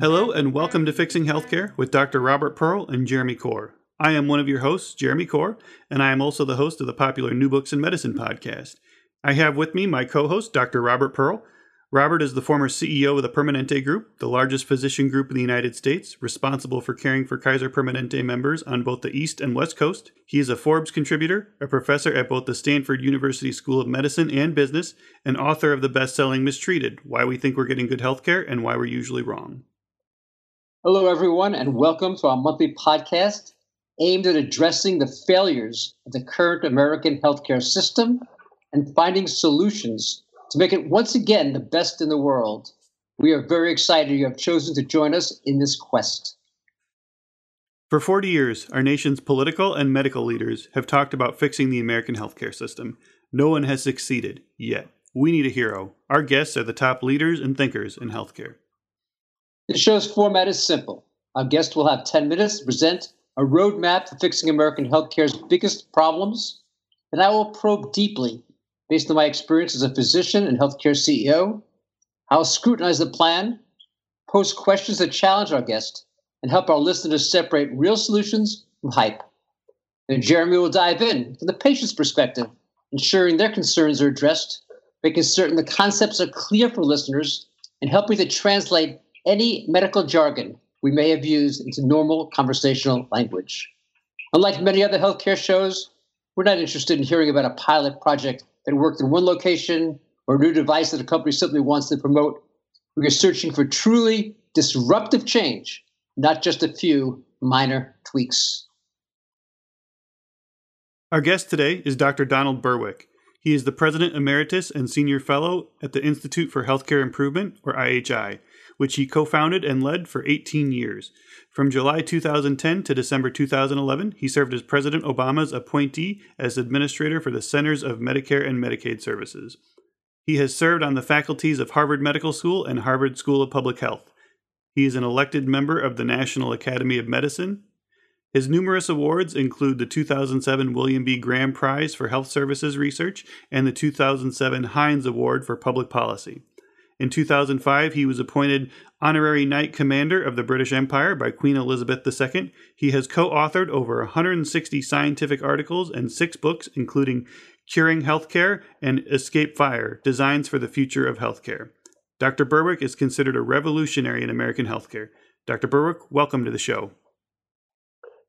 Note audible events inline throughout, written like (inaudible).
Hello, and welcome to Fixing Healthcare with Dr. Robert Pearl and Jeremy Corr. I am one of your hosts, Jeremy Corr, and I am also the host of the popular New Books in Medicine podcast. I have with me my co host, Dr. Robert Pearl. Robert is the former CEO of the Permanente Group, the largest physician group in the United States, responsible for caring for Kaiser Permanente members on both the East and West Coast. He is a Forbes contributor, a professor at both the Stanford University School of Medicine and Business, and author of the best selling Mistreated Why We Think We're Getting Good Healthcare and Why We're Usually Wrong. Hello, everyone, and welcome to our monthly podcast aimed at addressing the failures of the current American healthcare system and finding solutions to make it once again the best in the world. We are very excited you have chosen to join us in this quest. For 40 years, our nation's political and medical leaders have talked about fixing the American healthcare system. No one has succeeded yet. We need a hero. Our guests are the top leaders and thinkers in healthcare. The show's format is simple. Our guest will have 10 minutes to present a roadmap for fixing American healthcare's biggest problems, and I will probe deeply based on my experience as a physician and healthcare CEO. I'll scrutinize the plan, pose questions that challenge our guest, and help our listeners separate real solutions from hype. And Jeremy will dive in from the patient's perspective, ensuring their concerns are addressed, making certain the concepts are clear for listeners, and helping to translate any medical jargon we may have used into normal conversational language. Unlike many other healthcare shows, we're not interested in hearing about a pilot project that worked in one location or a new device that a company simply wants to promote. We are searching for truly disruptive change, not just a few minor tweaks. Our guest today is Dr. Donald Berwick. He is the President Emeritus and Senior Fellow at the Institute for Healthcare Improvement, or IHI, which he co founded and led for 18 years. From July 2010 to December 2011, he served as President Obama's appointee as administrator for the Centers of Medicare and Medicaid Services. He has served on the faculties of Harvard Medical School and Harvard School of Public Health. He is an elected member of the National Academy of Medicine. His numerous awards include the 2007 William B. Graham Prize for Health Services Research and the 2007 Heinz Award for Public Policy. In 2005, he was appointed Honorary Knight Commander of the British Empire by Queen Elizabeth II. He has co authored over 160 scientific articles and six books, including Curing Healthcare and Escape Fire Designs for the Future of Healthcare. Dr. Berwick is considered a revolutionary in American healthcare. Dr. Berwick, welcome to the show.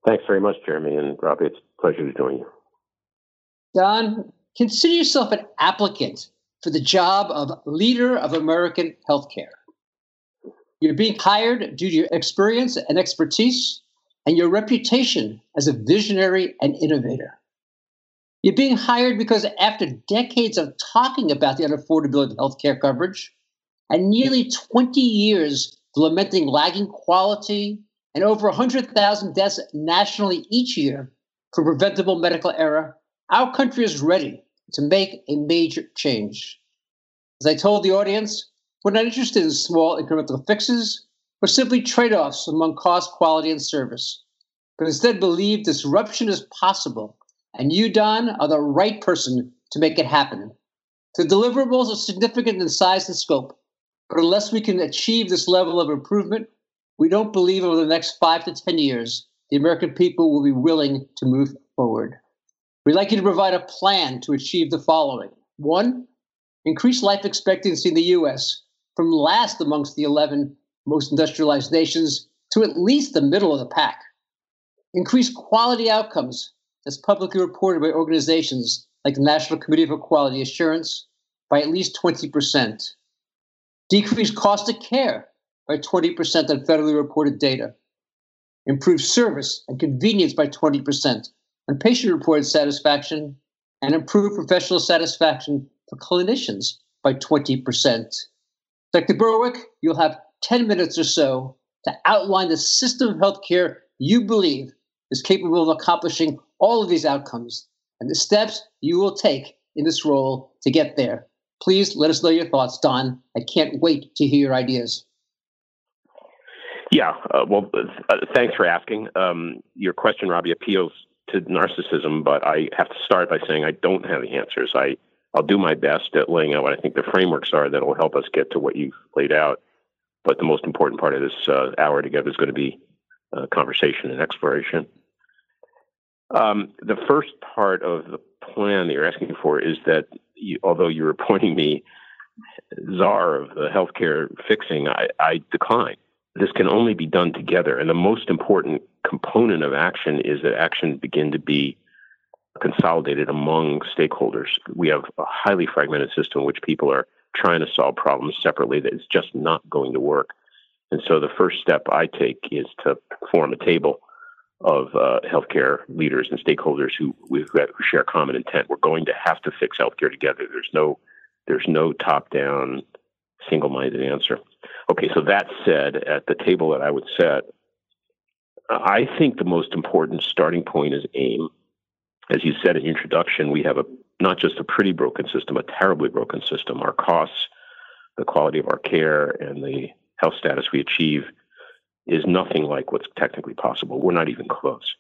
Thanks very much, Jeremy and Robbie. It's a pleasure to join you. Don, consider yourself an applicant for the job of leader of American healthcare. You're being hired due to your experience and expertise and your reputation as a visionary and innovator. You're being hired because after decades of talking about the unaffordability of healthcare coverage and nearly 20 years lamenting lagging quality and over 100,000 deaths nationally each year for preventable medical error, our country is ready to make a major change. As I told the audience, we're not interested in small incremental fixes or simply trade offs among cost, quality, and service, but instead believe disruption is possible, and you, Don, are the right person to make it happen. The deliverables are significant in size and scope, but unless we can achieve this level of improvement, we don't believe over the next five to 10 years the American people will be willing to move forward. We'd like you to provide a plan to achieve the following one, increase life expectancy in the U.S. from last amongst the 11 most industrialized nations to at least the middle of the pack. Increase quality outcomes as publicly reported by organizations like the National Committee for Quality Assurance by at least 20%. Decrease cost of care by 20% on federally reported data. Improve service and convenience by 20% patient reported satisfaction and improve professional satisfaction for clinicians by 20%. Dr. Berwick, you'll have 10 minutes or so to outline the system of healthcare you believe is capable of accomplishing all of these outcomes and the steps you will take in this role to get there. Please let us know your thoughts, Don. I can't wait to hear your ideas. Yeah, uh, well, uh, thanks for asking. Um, your question, Robbie, appeals to narcissism, but I have to start by saying I don't have the answers. I I'll do my best at laying out what I think the frameworks are that will help us get to what you've laid out. But the most important part of this uh, hour together is going to be uh, conversation and exploration. Um, the first part of the plan that you're asking for is that you, although you're appointing me czar of the healthcare fixing, I, I decline. This can only be done together. And the most important component of action is that action begin to be consolidated among stakeholders. We have a highly fragmented system in which people are trying to solve problems separately that is just not going to work. And so the first step I take is to form a table of uh, healthcare leaders and stakeholders who, who share common intent. We're going to have to fix healthcare together. There's no there's no top down single minded answer. Okay, so that said, at the table that I would set, I think the most important starting point is aim. As you said in introduction, we have a not just a pretty broken system, a terribly broken system. Our costs, the quality of our care, and the health status we achieve is nothing like what's technically possible. We're not even close.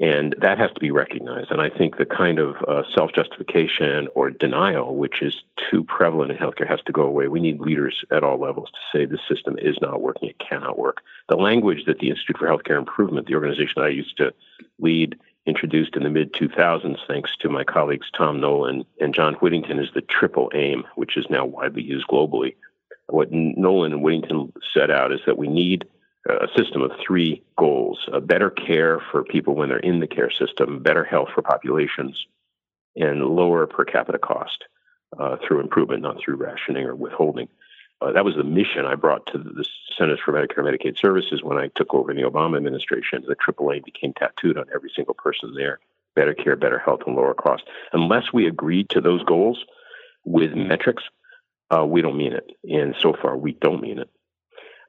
And that has to be recognized. And I think the kind of uh, self justification or denial, which is too prevalent in healthcare, has to go away. We need leaders at all levels to say the system is not working, it cannot work. The language that the Institute for Healthcare Improvement, the organization I used to lead, introduced in the mid 2000s, thanks to my colleagues Tom Nolan and John Whittington, is the triple aim, which is now widely used globally. What Nolan and Whittington set out is that we need a system of three goals a better care for people when they're in the care system, better health for populations, and lower per capita cost uh, through improvement, not through rationing or withholding. Uh, that was the mission I brought to the Centers for Medicare and Medicaid Services when I took over in the Obama administration. The AAA became tattooed on every single person there better care, better health, and lower cost. Unless we agreed to those goals with metrics, uh, we don't mean it. And so far, we don't mean it.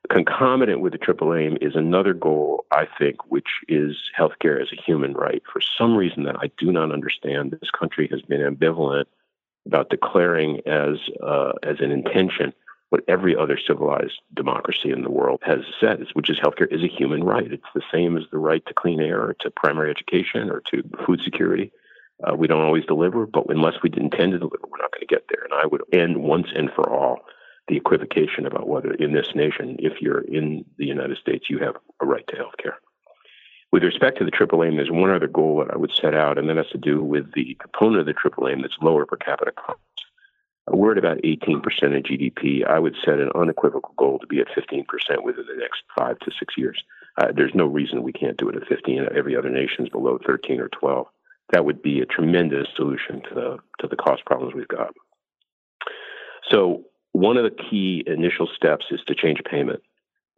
Concomitant with the triple aim is another goal, I think, which is healthcare as a human right. For some reason that I do not understand, this country has been ambivalent about declaring as uh, as an intention what every other civilized democracy in the world has said, which is healthcare is a human right. It's the same as the right to clean air or to primary education or to food security. Uh, we don't always deliver, but unless we intend to deliver, we're not going to get there. And I would end once and for all the equivocation about whether in this nation, if you're in the United States, you have a right to health care. With respect to the triple aim, there's one other goal that I would set out, and that has to do with the component of the triple aim that's lower per capita cost. We're at about 18% of GDP. I would set an unequivocal goal to be at 15% within the next five to six years. Uh, there's no reason we can't do it at 15. Every other nation is below 13 or 12. That would be a tremendous solution to the to the cost problems we've got. So one of the key initial steps is to change payment.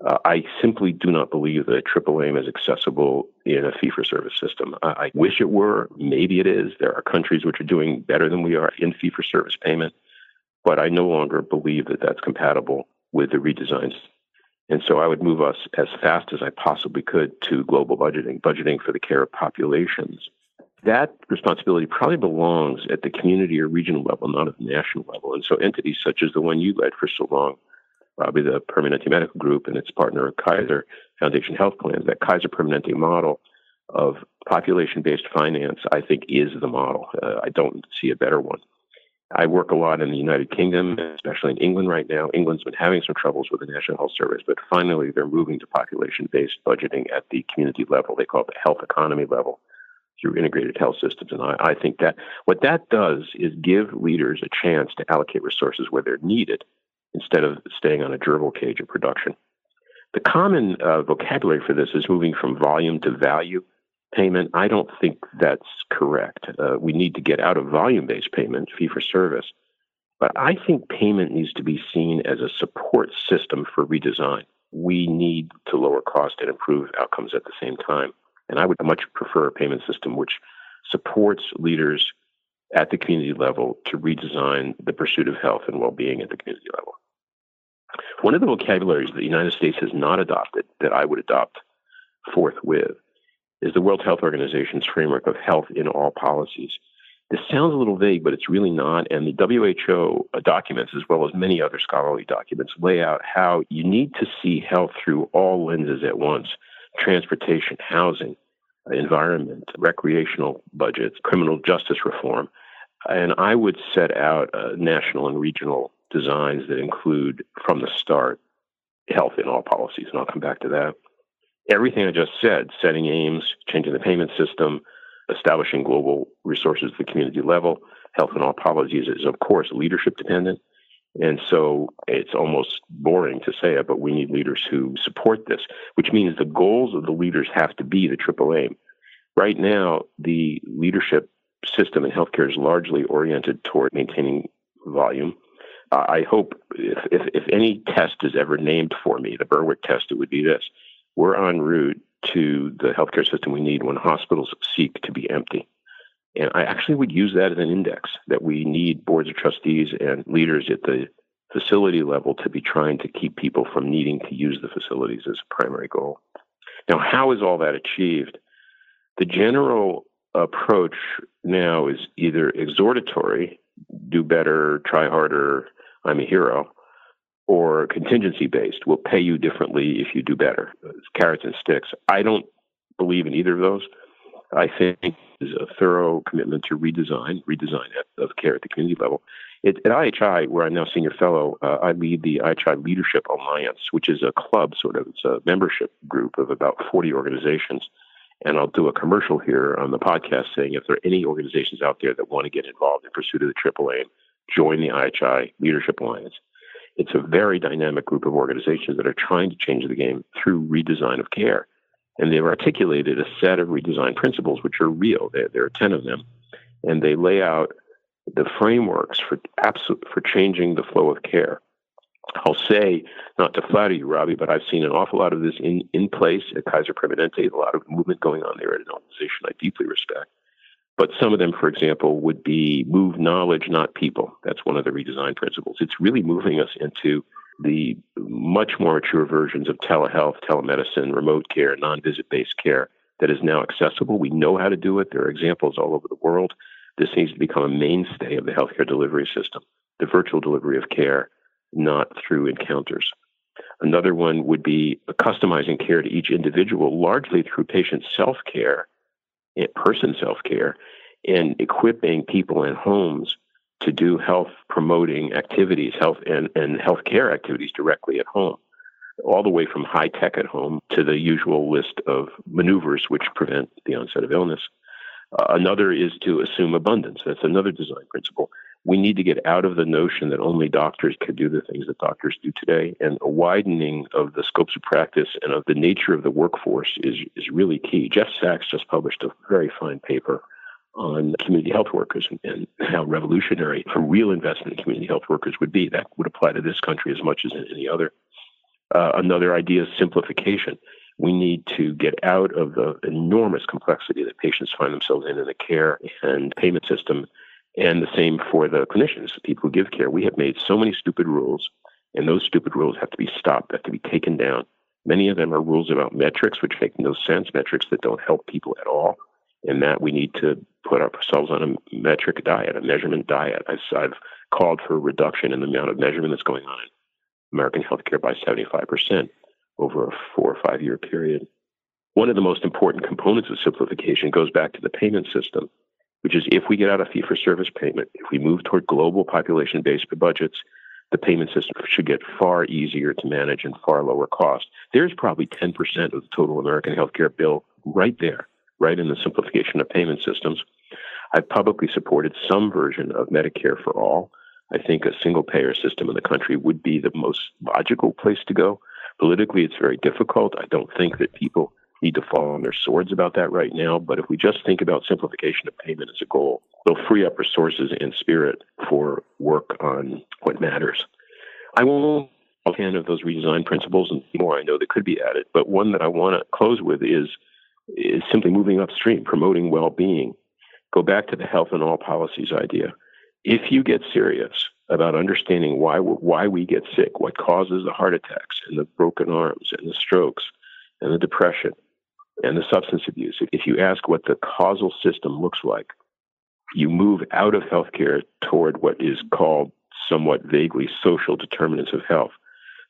Uh, I simply do not believe that triple aim is accessible in a fee for service system. I, I, wish it were. Maybe it is. There are countries which are doing better than we are in fee for service payment, but I no longer believe that that's compatible with the redesigns. And so I would move us as fast as I possibly could to global budgeting, budgeting for the care of populations that responsibility probably belongs at the community or regional level, not at the national level. And so entities such as the one you led for so long, probably the Permanente Medical Group and its partner Kaiser Foundation Health Plans, that Kaiser Permanente model of population-based finance, I think, is the model. Uh, I don't see a better one. I work a lot in the United Kingdom, especially in England right now. England's been having some troubles with the National Health Service, but finally they're moving to population based budgeting at the community level. They call it the health economy level through integrated health systems. And I, I think that what that does is give leaders a chance to allocate resources where they're needed instead of staying on a gerbil cage of production. The common uh, vocabulary for this is moving from volume to value payment. I don't think that's correct. Uh, we need to get out of volume based payment, fee for service. But I think payment needs to be seen as a support system for redesign. We need to lower cost and improve outcomes at the same time. And I would much prefer a payment system which supports leaders at the community level to redesign the pursuit of health and well being at the community level. One of the vocabularies that the United States has not adopted that I would adopt forthwith is the World Health Organization's framework of health in all policies. This sounds a little vague, but it's really not. And the WHO documents, as well as many other scholarly documents, lay out how you need to see health through all lenses at once transportation, housing, environment, recreational budgets, criminal justice reform, And I would set out uh, national and regional designs that include, from the start, health in all policies. And I'll come back to that. Everything I just said, setting aims, changing the payment system, establishing global resources at the community level, health in all policies is, of course, leadership dependent. And so it's almost boring to say it, but we need leaders who support this, which means the goals of the leaders have to be the triple aim. Right now, the leadership system in healthcare is largely oriented toward maintaining volume. Uh, I hope if, if, if any test is ever named for me, the Berwick test, it would be this. We're en route to the healthcare system we need when hospitals seek to be empty. And I actually would use that as an index that we need boards of trustees and leaders at the facility level to be trying to keep people from needing to use the facilities as a primary goal. Now, how is all that achieved? The general approach now is either exhortatory, do better, try harder, I'm a hero, or contingency based, we'll pay you differently if you do better. It's carrots and sticks. I don't believe in either of those. I think is a thorough commitment to redesign, redesign of care at the community level. It, at IHI, where I'm now senior fellow, uh, I lead the IHI Leadership Alliance, which is a club, sort of. It's a membership group of about 40 organizations. And I'll do a commercial here on the podcast saying if there are any organizations out there that want to get involved in pursuit of the triple aim, join the IHI Leadership Alliance. It's a very dynamic group of organizations that are trying to change the game through redesign of care. And they've articulated a set of redesign principles, which are real. There, there are 10 of them. And they lay out the frameworks for, absolute, for changing the flow of care. I'll say, not to flatter you, Robbie, but I've seen an awful lot of this in, in place at Kaiser Permanente, a lot of movement going on there at an organization I deeply respect. But some of them, for example, would be move knowledge, not people. That's one of the redesign principles. It's really moving us into the much more mature versions of telehealth, telemedicine, remote care, non visit based care that is now accessible. We know how to do it. There are examples all over the world. This needs to become a mainstay of the healthcare delivery system, the virtual delivery of care, not through encounters. Another one would be customizing care to each individual, largely through patient self care, eh, person self care, and equipping people in homes to do health promoting activities, health and, and healthcare activities directly at home, all the way from high tech at home to the usual list of maneuvers which prevent the onset of illness. Uh, another is to assume abundance. That's another design principle. We need to get out of the notion that only doctors can do the things that doctors do today, and a widening of the scopes of practice and of the nature of the workforce is is really key. Jeff Sachs just published a very fine paper on community health workers and, and, how revolutionary a real investment in community health workers would be. That would apply to this country as much as any other. Uh, another idea is simplification. We need to get out of the enormous complexity that patients find themselves in in the care and payment system, and the same for the clinicians, the people who give care. We have made so many stupid rules, and those stupid rules have to be stopped, have to be taken down. Many of them are rules about metrics, which make no sense, metrics that don't help people at all and that we need to put ourselves on a metric diet, a measurement diet. I've called for a reduction in the amount of measurement that's going on in American healthcare by 75% over a four or five year period. One of the most important components of simplification goes back to the payment system, which is if we get out of fee for service payment, if we move toward global population based budgets, the payment system should get far easier to manage and far lower cost. There's probably 10% of the total American healthcare bill right there right in the simplification of payment systems. I've publicly supported some version of Medicare for all. I think a single payer system in the country would be the most logical place to go. Politically, it's very difficult. I don't think that people need to fall on their swords about that right now. But if we just think about simplification of payment as a goal, it'll free up resources and spirit for work on what matters. I won't hand of those redesign principles and more I know that could be added. But one that I want to close with is is simply moving upstream, promoting well being. Go back to the health and all policies idea. If you get serious about understanding why, why we get sick, what causes the heart attacks and the broken arms and the strokes and the depression and the substance abuse, if you ask what the causal system looks like, you move out of healthcare toward what is called somewhat vaguely social determinants of health.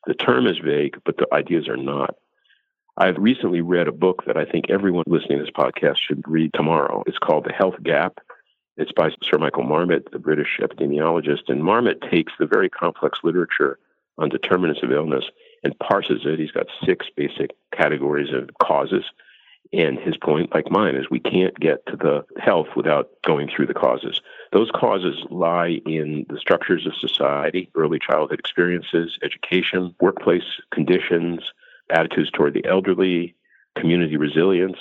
The term is vague, but the ideas are not. I've recently read a book that I think everyone listening to this podcast should read tomorrow. It's called The Health Gap. It's by Sir Michael Marmot, the British epidemiologist. And Marmot takes the very complex literature on determinants of illness and parses it. He's got six basic categories of causes. And his point, like mine, is we can't get to the health without going through the causes. Those causes lie in the structures of society, early childhood experiences, education, workplace conditions, attitudes toward the elderly, community resilience,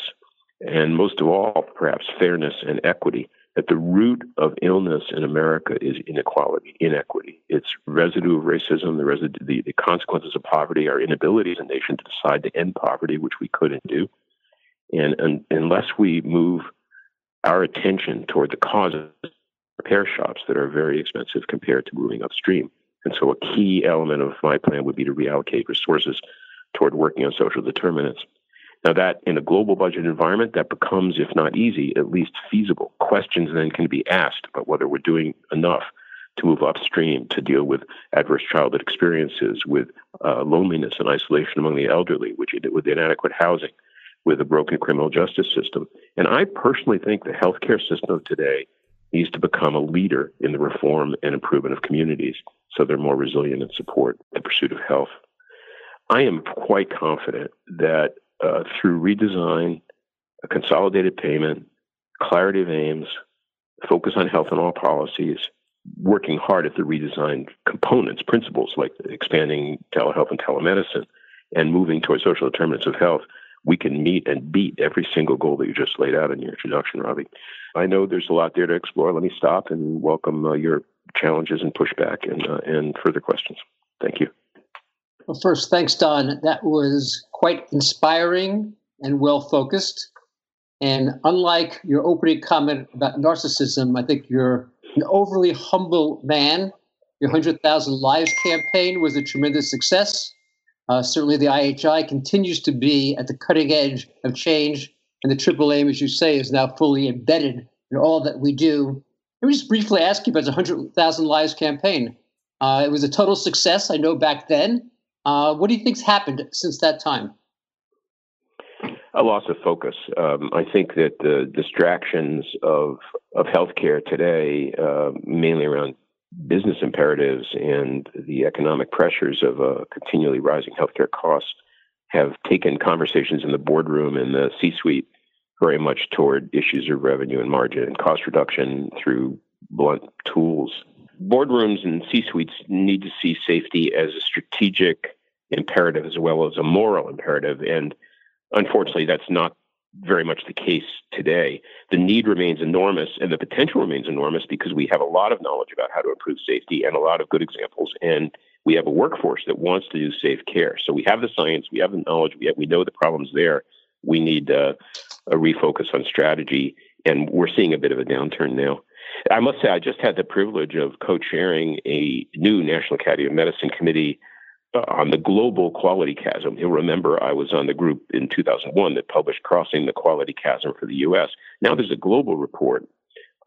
and most of all, perhaps fairness and equity. At the root of illness in America is inequality, inequity. It's residue of racism, the, residue, the, the consequences of poverty, our inability as a nation to decide to end poverty, which we couldn't do. And, and unless we move our attention toward the causes, repair shops that are very expensive compared to moving upstream. And so, a key element of my plan would be to reallocate resources toward working on social determinants. Now, that in a global budget environment, that becomes, if not easy, at least feasible. Questions then can be asked about whether we're doing enough to move upstream to deal with adverse childhood experiences, with uh, loneliness and isolation among the elderly, which with inadequate housing, with a broken criminal justice system. And I personally think the healthcare system of today needs to become a leader in the reform and improvement of communities so they're more resilient and support the pursuit of health. I am quite confident that uh, through redesign, a consolidated payment, clarity of aims, focus on health and all policies, working hard at the redesigned components, principles like expanding telehealth and telemedicine, and moving towards social determinants of health, we can meet and beat every single goal that you just laid out in your introduction, Robbie. I know there's a lot there to explore. Let me stop and welcome uh, your challenges and pushback and, uh, and further questions. Thank you. Well, first, thanks, Don. That was quite inspiring and well focused. And unlike your opening comment about narcissism, I think you're an overly humble man. Your 100,000 Lives campaign was a tremendous success. Uh, certainly, the IHI continues to be at the cutting edge of change, and the triple aim, as you say, is now fully embedded in all that we do. Let me just briefly ask you about the 100,000 Lives campaign. Uh, it was a total success, I know, back then. Uh, what do you think's happened since that time? A loss of focus. Um, I think that the distractions of of healthcare today, uh, mainly around business imperatives and the economic pressures of uh, continually rising healthcare costs have taken conversations in the boardroom and the C-suite very much toward issues of revenue and margin and cost reduction through blunt tools. Boardrooms and C-suites need to see safety as a strategic imperative as well as a moral imperative, and unfortunately, that's not very much the case today. The need remains enormous and the potential remains enormous because we have a lot of knowledge about how to improve safety and a lot of good examples. And we have a workforce that wants to do safe care. So we have the science, we have the knowledge, we, have, we know the problems there. We need uh, a refocus on strategy. And we're seeing a bit of a downturn now. I must say, I just had the privilege of co chairing a new National Academy of Medicine committee uh, on the global quality chasm. You'll remember I was on the group in 2001 that published Crossing the Quality Chasm for the U.S. Now there's a global report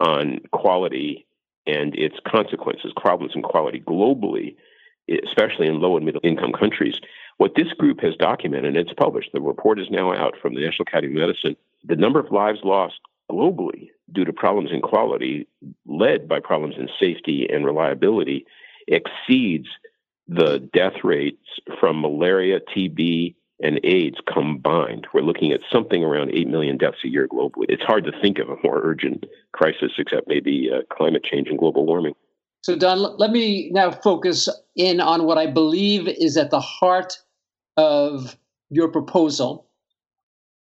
on quality and its consequences, problems in quality globally, especially in low and middle income countries. What this group has documented, and it's published, the report is now out from the National Academy of Medicine, the number of lives lost globally due to problems in quality, led by problems in safety and reliability, exceeds the death rates from malaria, TB, and AIDS combined. We're looking at something around 8 million deaths a year globally. It's hard to think of a more urgent crisis except maybe uh, climate change and global warming. So, Don, let me now focus in on what I believe is at the heart of your proposal.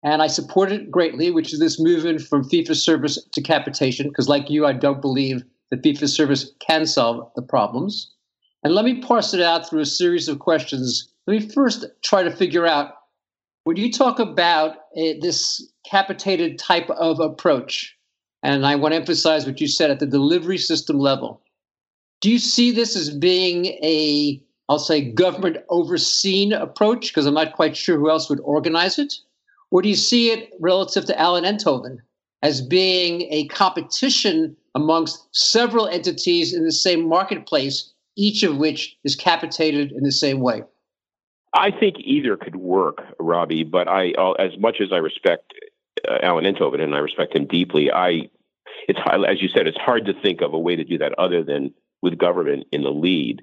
And I support it greatly, which is this movement from fee for service to capitation, because, like you, I don't believe that fee for service can solve the problems. And let me parse it out through a series of questions. Let me first try to figure out when you talk about a, this capitated type of approach, and I want to emphasize what you said at the delivery system level. Do you see this as being a, I'll say, government overseen approach? Because I'm not quite sure who else would organize it. Or do you see it relative to Alain Enthoven as being a competition amongst several entities in the same marketplace each of which is capitated in the same way? I think either could work, Robbie. But I, as much as I respect uh, Alain Enthoven and I respect him deeply, I it's as you said, it's hard to think of a way to do that other than with government in the lead.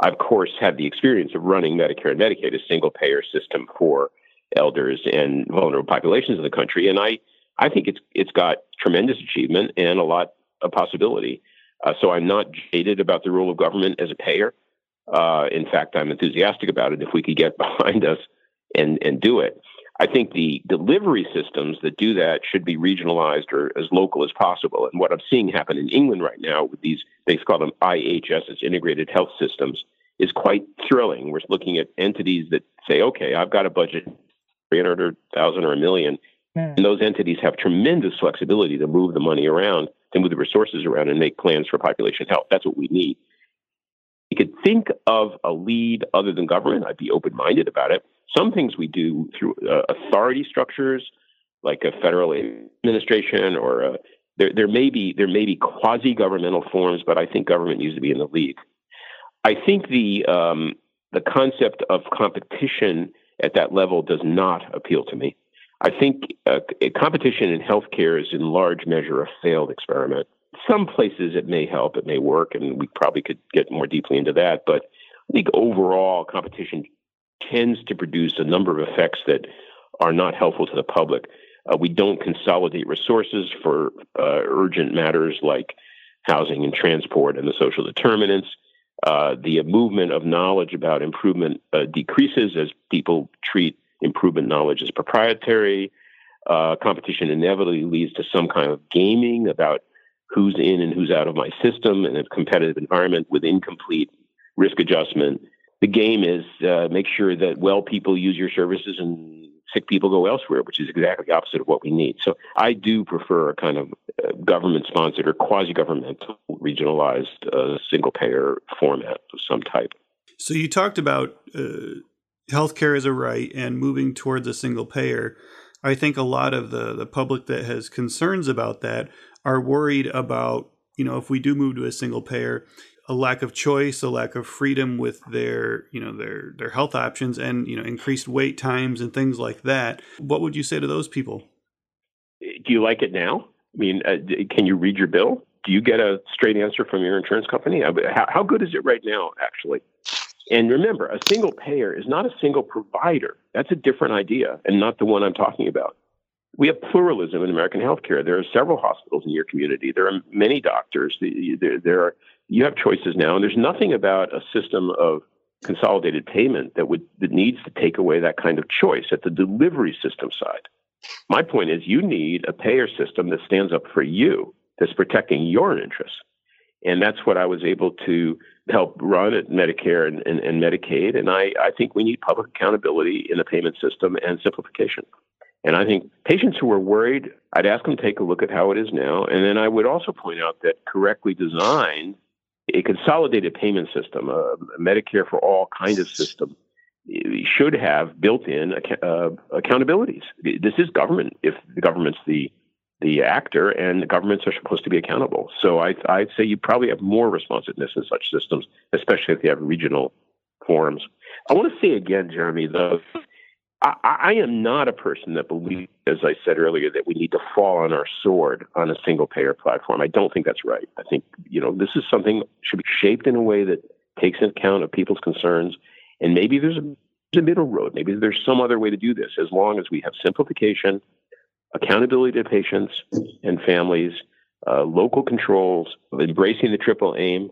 I, of course, had the experience of running Medicare and Medicaid, a single payer system for elders and vulnerable populations in the country, and I, I think it's it's got tremendous achievement and a lot of possibility. Uh, so I'm not jaded about the role of government as a payer. Uh, in fact, I'm enthusiastic about it if we could get (laughs) behind us and and do it. I think the delivery systems that do that should be regionalized or as local as possible. And what I'm seeing happen in England right now with these, they call them IHSs, integrated health systems, is quite thrilling. We're looking at entities that say, okay, I've got a budget, 300,000 or a million. And those entities have tremendous flexibility to move the money around, to move the resources around and make plans for population health. That's what we need. You could think of a lead other than government. I'd be open minded about it. Some things we do through uh, authority structures, like a federal administration, or a, there, there may be there may be quasi governmental forms, but I think government needs to be in the lead. I think the um, the concept of competition at that level does not appeal to me. I think uh, competition in healthcare is in large measure a failed experiment. Some places it may help, it may work, and we probably could get more deeply into that. But I think overall competition tends to produce a number of effects that are not helpful to the public. Uh, we don't consolidate resources for uh, urgent matters like housing and transport and the social determinants. Uh, the movement of knowledge about improvement uh, decreases as people treat improvement knowledge as proprietary. Uh, competition inevitably leads to some kind of gaming about who's in and who's out of my system in a competitive environment with incomplete risk adjustment the game is uh, make sure that well people use your services and sick people go elsewhere, which is exactly the opposite of what we need. So I do prefer a kind of uh, government sponsored or quasi governmental regionalized uh, single payer format of some type. So you talked about uh, healthcare as a right and moving towards a single payer. I think a lot of the, the public that has concerns about that are worried about, you know, if we do move to a single payer, a lack of choice, a lack of freedom with their, you know, their their health options, and you know, increased wait times and things like that. What would you say to those people? Do you like it now? I mean, uh, can you read your bill? Do you get a straight answer from your insurance company? How, how good is it right now, actually? And remember, a single payer is not a single provider. That's a different idea and not the one I'm talking about. We have pluralism in American healthcare. There are several hospitals in your community. There are many doctors. There, there are you have choices now, and there's nothing about a system of consolidated payment that would that needs to take away that kind of choice at the delivery system side. My point is, you need a payer system that stands up for you, that's protecting your interests, and that's what I was able to help run at Medicare and, and, and Medicaid. And I, I think we need public accountability in the payment system and simplification. And I think patients who are worried, I'd ask them to take a look at how it is now. And then I would also point out that correctly designed, a consolidated payment system, a, Medicare for all kind of system, should have built-in uh, accountabilities. This is government. If the government's the the actor, and the governments are supposed to be accountable. So I, I'd say you probably have more responsiveness in such systems, especially if you have regional forms. I want to say again, Jeremy, though, I, I, am not a person that believes, as I said earlier, that we need to fall on our sword on a single payer platform. I don't think that's right. I think, you know, this is something should be shaped in a way that takes into account of people's concerns. And maybe there's a, a middle road. Maybe there's some other way to do this as long as we have simplification, accountability to patients and families, uh, local controls, embracing the triple aim,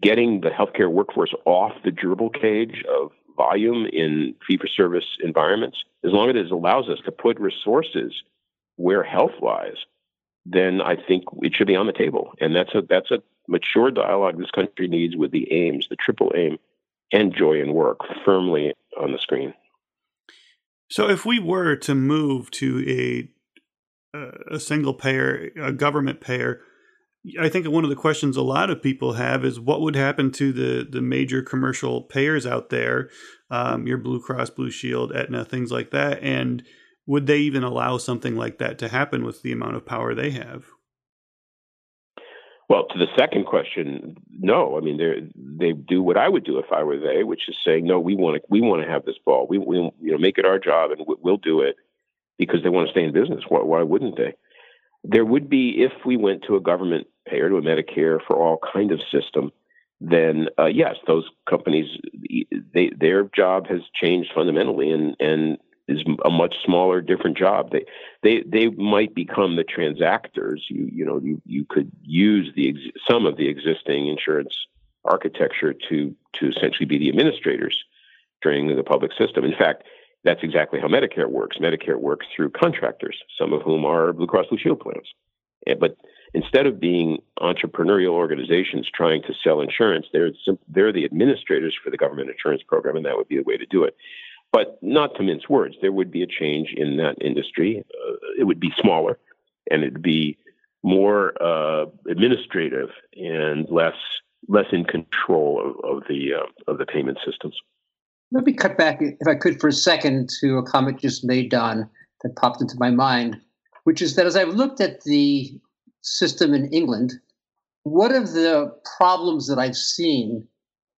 getting the healthcare workforce off the gerbil cage of volume in fee for service environments, as long as it allows us to put resources where health lies, then I think it should be on the table. And that's a that's a mature dialogue this country needs with the aims, the triple aim, and joy in work firmly on the screen. So if we were to move to a a single payer, a government payer, I think one of the questions a lot of people have is what would happen to the the major commercial payers out there, um, your Blue Cross, Blue Shield, Aetna, things like that, and would they even allow something like that to happen with the amount of power they have? Well, to the second question, no. I mean, they they do what I would do if I were they, which is saying, no, we want to we want to have this ball. We we you know make it our job, and we'll do it because they want to stay in business. Why, why wouldn't they? there would be if we went to a government payer to a Medicare for all kind of system. Then uh, yes, those companies, they, their job has changed fundamentally, and and is a much smaller, different job. They they they might become the transactors. You you know you you could use the ex- some of the existing insurance architecture to to essentially be the administrators during the public system. In fact, that's exactly how Medicare works. Medicare works through contractors, some of whom are Blue Cross Blue Shield plans. But instead of being entrepreneurial organizations trying to sell insurance, they're they're the administrators for the government insurance program, and that would be the way to do it. But not to mince words, there would be a change in that industry. Uh, it would be smaller, and it'd be more uh, administrative and less less in control of, of the uh, of the payment systems. Let me cut back, if I could, for a second to a comment just made, Don, that popped into my mind, which is that as I've looked at the system in England, one of the problems that I've seen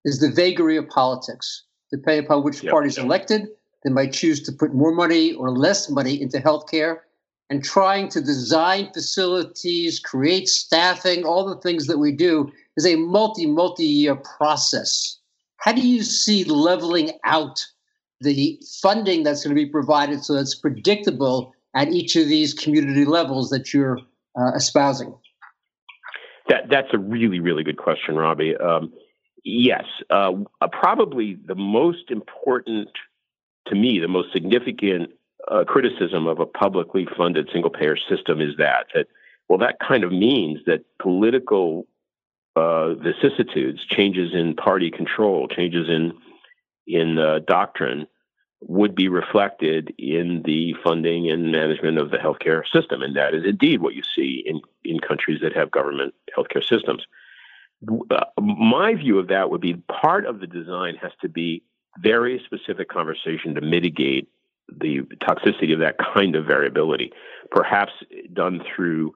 is the vagary of politics. Depending upon which yep. party is elected, they might choose to put more money or less money into healthcare and trying to design facilities, create staffing, all the things that we do is a multi, multi year process. How do you see leveling out the funding that's going to be provided so that's predictable at each of these community levels that you're uh, espousing? That, that's a really, really good question, Robbie. Um, yes, uh, uh, probably the most important, to me, the most significant uh, criticism of a publicly funded single payer system is that that well, that kind of means that political uh, vicissitudes, changes in party control, changes in in uh, doctrine, would be reflected in the funding and management of the healthcare system, and that is indeed what you see in in countries that have government healthcare systems. Uh, my view of that would be part of the design has to be very specific conversation to mitigate the toxicity of that kind of variability, perhaps done through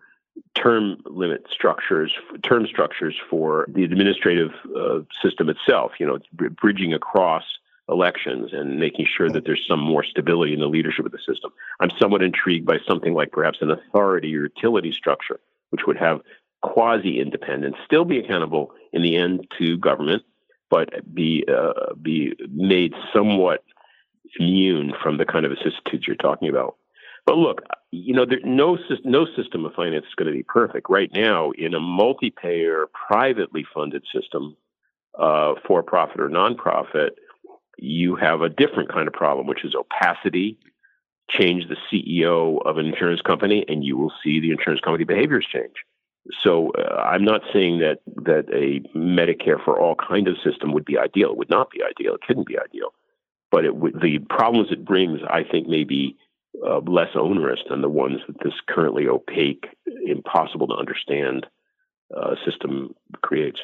term limit structures, term structures for the administrative uh, system itself. You know, bridging across elections and making sure that there's some more stability in the leadership of the system. I'm somewhat intrigued by something like perhaps an authority or utility structure, which would have quasi independence, still be accountable in the end to government, but be uh, be made somewhat immune from the kind of vicissitudes you're talking about. But look, you know, there, no no system of finance is going to be perfect. Right now, in a multi-payer, privately funded system, uh, for profit or nonprofit, you have a different kind of problem, which is opacity. Change the CEO of an insurance company, and you will see the insurance company behaviors change. So uh, I'm not saying that that a Medicare for all kind of system would be ideal. It would not be ideal. It couldn't be ideal. But it would, the problems it brings, I think, may be uh, less onerous than the ones that this currently opaque, impossible to understand uh, system creates.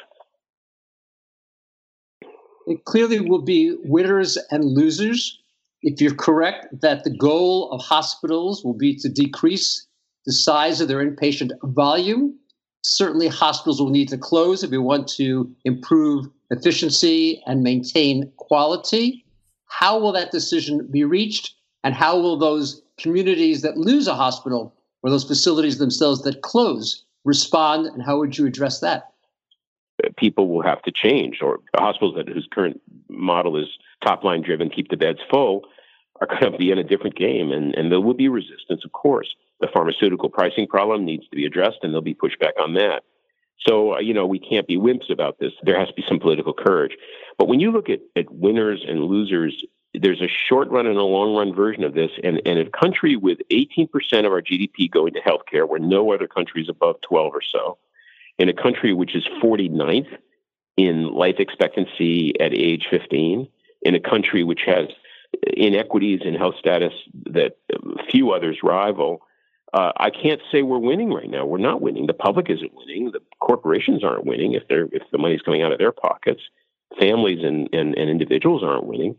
It clearly will be winners and losers. If you're correct that the goal of hospitals will be to decrease the size of their inpatient volume, certainly hospitals will need to close if we want to improve efficiency and maintain quality. How will that decision be reached? And how will those communities that lose a hospital or those facilities themselves that close respond? And how would you address that? People will have to change, or hospitals that whose current model is top line driven, keep the beds full, are going to be in a different game, and, and there will be resistance, of course. The pharmaceutical pricing problem needs to be addressed, and there'll be pushback on that. So, uh, you know, we can't be wimps about this. There has to be some political courage. But when you look at, at winners and losers there's a short run and a long run version of this. And, and a country with 18% of our GDP going to healthcare, where no other country is above 12 or so, in a country which is 49th in life expectancy at age 15, in a country which has inequities in health status that few others rival, uh, I can't say we're winning right now. We're not winning. The public isn't winning. The corporations aren't winning if they're if the money's coming out of their pockets. Families and, and, and individuals aren't winning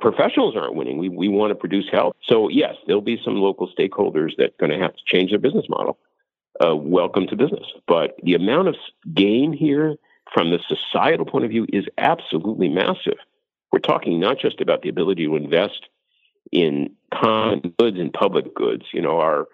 professionals aren't winning. We, we want to produce health. So, yes, there'll be some local stakeholders that are going to have to change their business model. Uh, welcome to business. But the amount of gain here from the societal point of view is absolutely massive. We're talking not just about the ability to invest in common goods and public goods. You know, our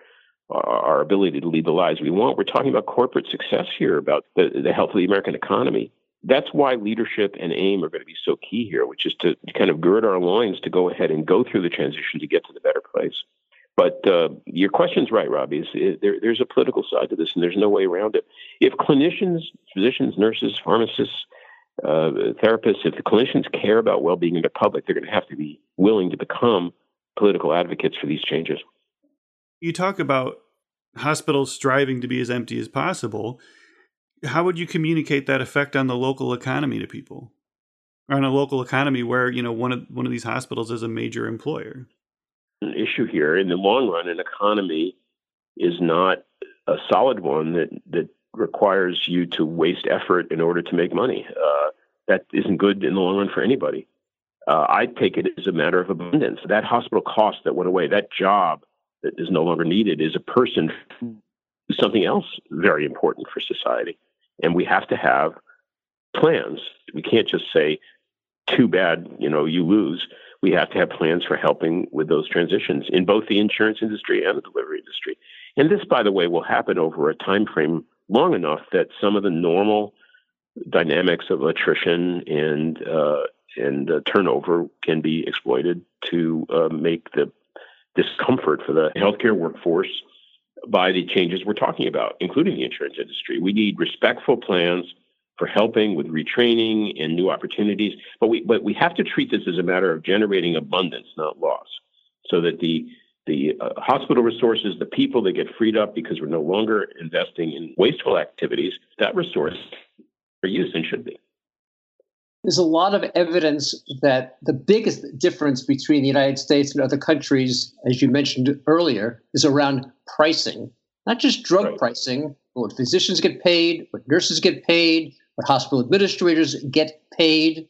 our ability to lead the lives we want. We're talking about corporate success here, about the, the health of the American economy. That's why leadership and aim are going to be so key here, which is to kind of gird our loins to go ahead and go through the transition to get to the better place. But uh, your question's right, Robbie. There, there's a political side to this, and there's no way around it. If clinicians, physicians, nurses, pharmacists, uh, therapists, if the clinicians care about well-being of the public, they're going to have to be willing to become political advocates for these changes. You talk about hospitals striving to be as empty as possible. How would you communicate that effect on the local economy to people, or on a local economy where you know one of one of these hospitals is a major employer? Issue here. In the long run, an economy is not a solid one that that requires you to waste effort in order to make money. Uh, that isn't good in the long run for anybody. Uh, I take it as a matter of abundance. That hospital cost that went away, that job that is no longer needed, is a person something else very important for society. And we have to have plans. We can't just say, too bad, you know, you lose we have to have plans for helping with those transitions in both the insurance industry and the delivery industry. And this, by the way, will happen over a time frame long enough that some of the normal dynamics of attrition and uh, and uh, turnover can be exploited to uh, make the discomfort for the healthcare workforce by the changes we're talking about, including the insurance industry. We need respectful plans for helping with retraining and new opportunities. But we but we have to treat this as a matter of generating abundance, not loss, so that the the uh, hospital resources, the people that get freed up because we're no longer investing in wasteful activities, that resource for use and should be. There's a lot of evidence that the biggest difference between the United States and other countries, as you mentioned earlier, is around pricing. Not just drug right. pricing, but what physicians get paid, what nurses get paid, what hospital administrators get paid,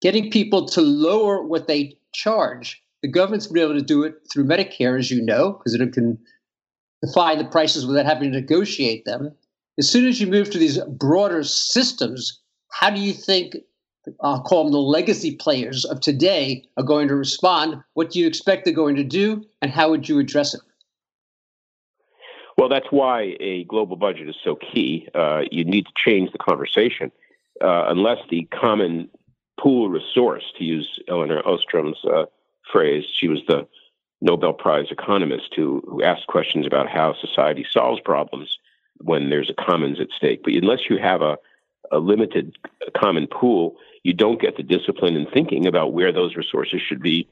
getting people to lower what they charge. The government's been able to do it through Medicare, as you know, because it can define the prices without having to negotiate them. As soon as you move to these broader systems, how do you think I'll call them the legacy players of today are going to respond? What do you expect they're going to do, and how would you address it? Well, that's why a global budget is so key. Uh, you need to change the conversation. Uh, unless the common pool resource, to use Elinor Ostrom's uh, phrase, she was the Nobel Prize economist who, who asked questions about how society solves problems when there's a commons at stake. But unless you have a, a limited common pool, you don't get the discipline in thinking about where those resources should be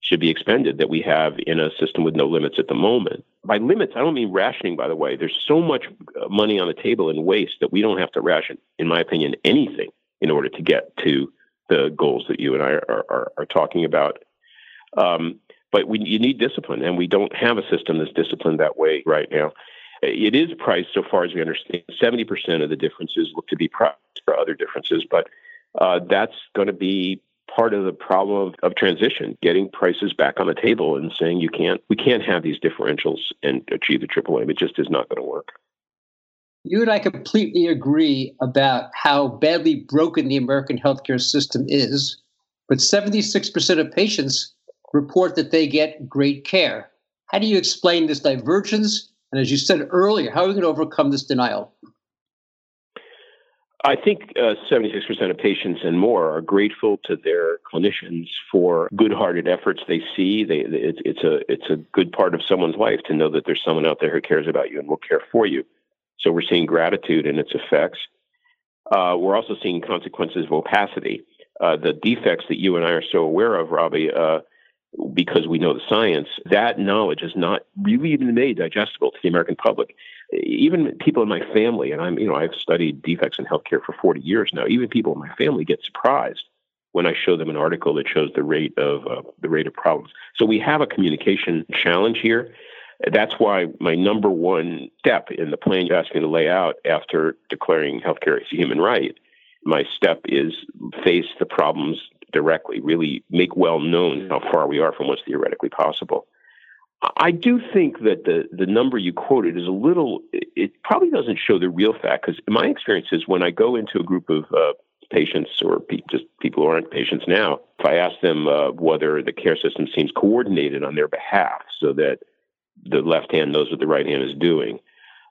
should be expended that we have in a system with no limits at the moment. By limits, I don't mean rationing, by the way. There's so much uh, money on the table in waste that we don't have to ration, in my opinion, anything in order to get to the goals that you and I are, are, are talking about. Um, but we, you need discipline, and we don't have a system that's disciplined that way right now. It is priced, so far as we understand. 70% of the differences look to be priced for other differences, but uh, that's going to be part of the problem of, of transition, getting prices back on the table and saying you can't we can't have these differentials and achieve the triple aim. It just is not going to work. You and I completely agree about how badly broken the American healthcare system is, but 76% of patients report that they get great care. How do you explain this divergence? And as you said earlier, how are we going to overcome this denial? I think uh, 76% of patients and more are grateful to their clinicians for good-hearted efforts they see. They, it's, it's, a, it's a good part of someone's life to know that there's someone out there who cares about you and will care for you. So we're seeing gratitude and its effects. Uh, we're also seeing consequences of opacity. Uh, the defects that you and I are so aware of, Robbie, uh, because we know the science, that knowledge is not really even made digestible to the American public even people in my family, and I'm, you know, I've studied defects in healthcare for 40 years now. Even people in my family get surprised when I show them an article that shows the rate of uh, the rate of problems. So we have a communication challenge here. That's why my number one step in the plan you asked me to lay out after declaring healthcare as a human right, my step is face the problems directly, really make well known how far we are from what's theoretically possible. I do think that the, the number you quoted is a little, it probably doesn't show the real fact because my experience is when I go into a group of uh, patients or pe- just people who aren't patients now, if I ask them uh, whether the care system seems coordinated on their behalf so that the left hand knows what the right hand is doing.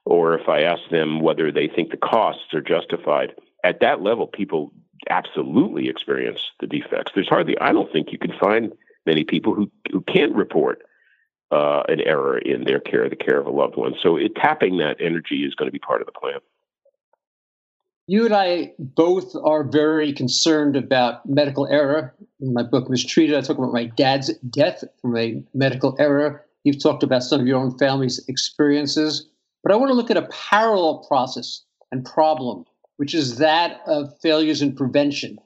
Or if I ask them whether they think the costs are justified, at that level, people absolutely experience the defects. There's hardly, I don't think you can find many people who, who can't report uh, an error in their care, the care of a loved one. So it, tapping that energy is going to be part of the plan. You and I both are very concerned about medical error. In my book, Mistreated, I talk about my dad's death from a medical error. You've talked about some of your own family's experiences. But I want to look at a parallel process and problem, which is that of failures in prevention.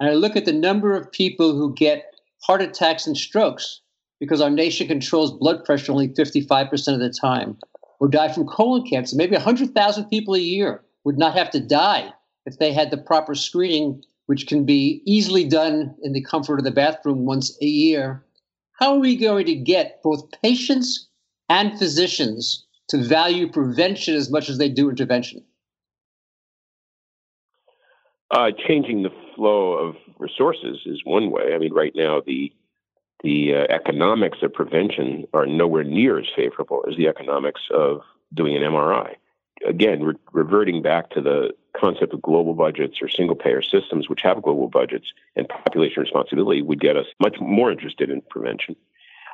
And I look at the number of people who get heart attacks and strokes because our nation controls blood pressure only 55% of the time, or die from colon cancer. Maybe 100,000 people a year would not have to die if they had the proper screening, which can be easily done in the comfort of the bathroom once a year. How are we going to get both patients and physicians to value prevention as much as they do intervention? Uh, changing the flow of resources is one way. I mean, right now the the uh, economics of prevention are nowhere near as favorable as the economics of doing an MRI. Again, re- reverting back to the concept of global budgets or single payer systems, which have global budgets and population responsibility, would get us much more interested in prevention.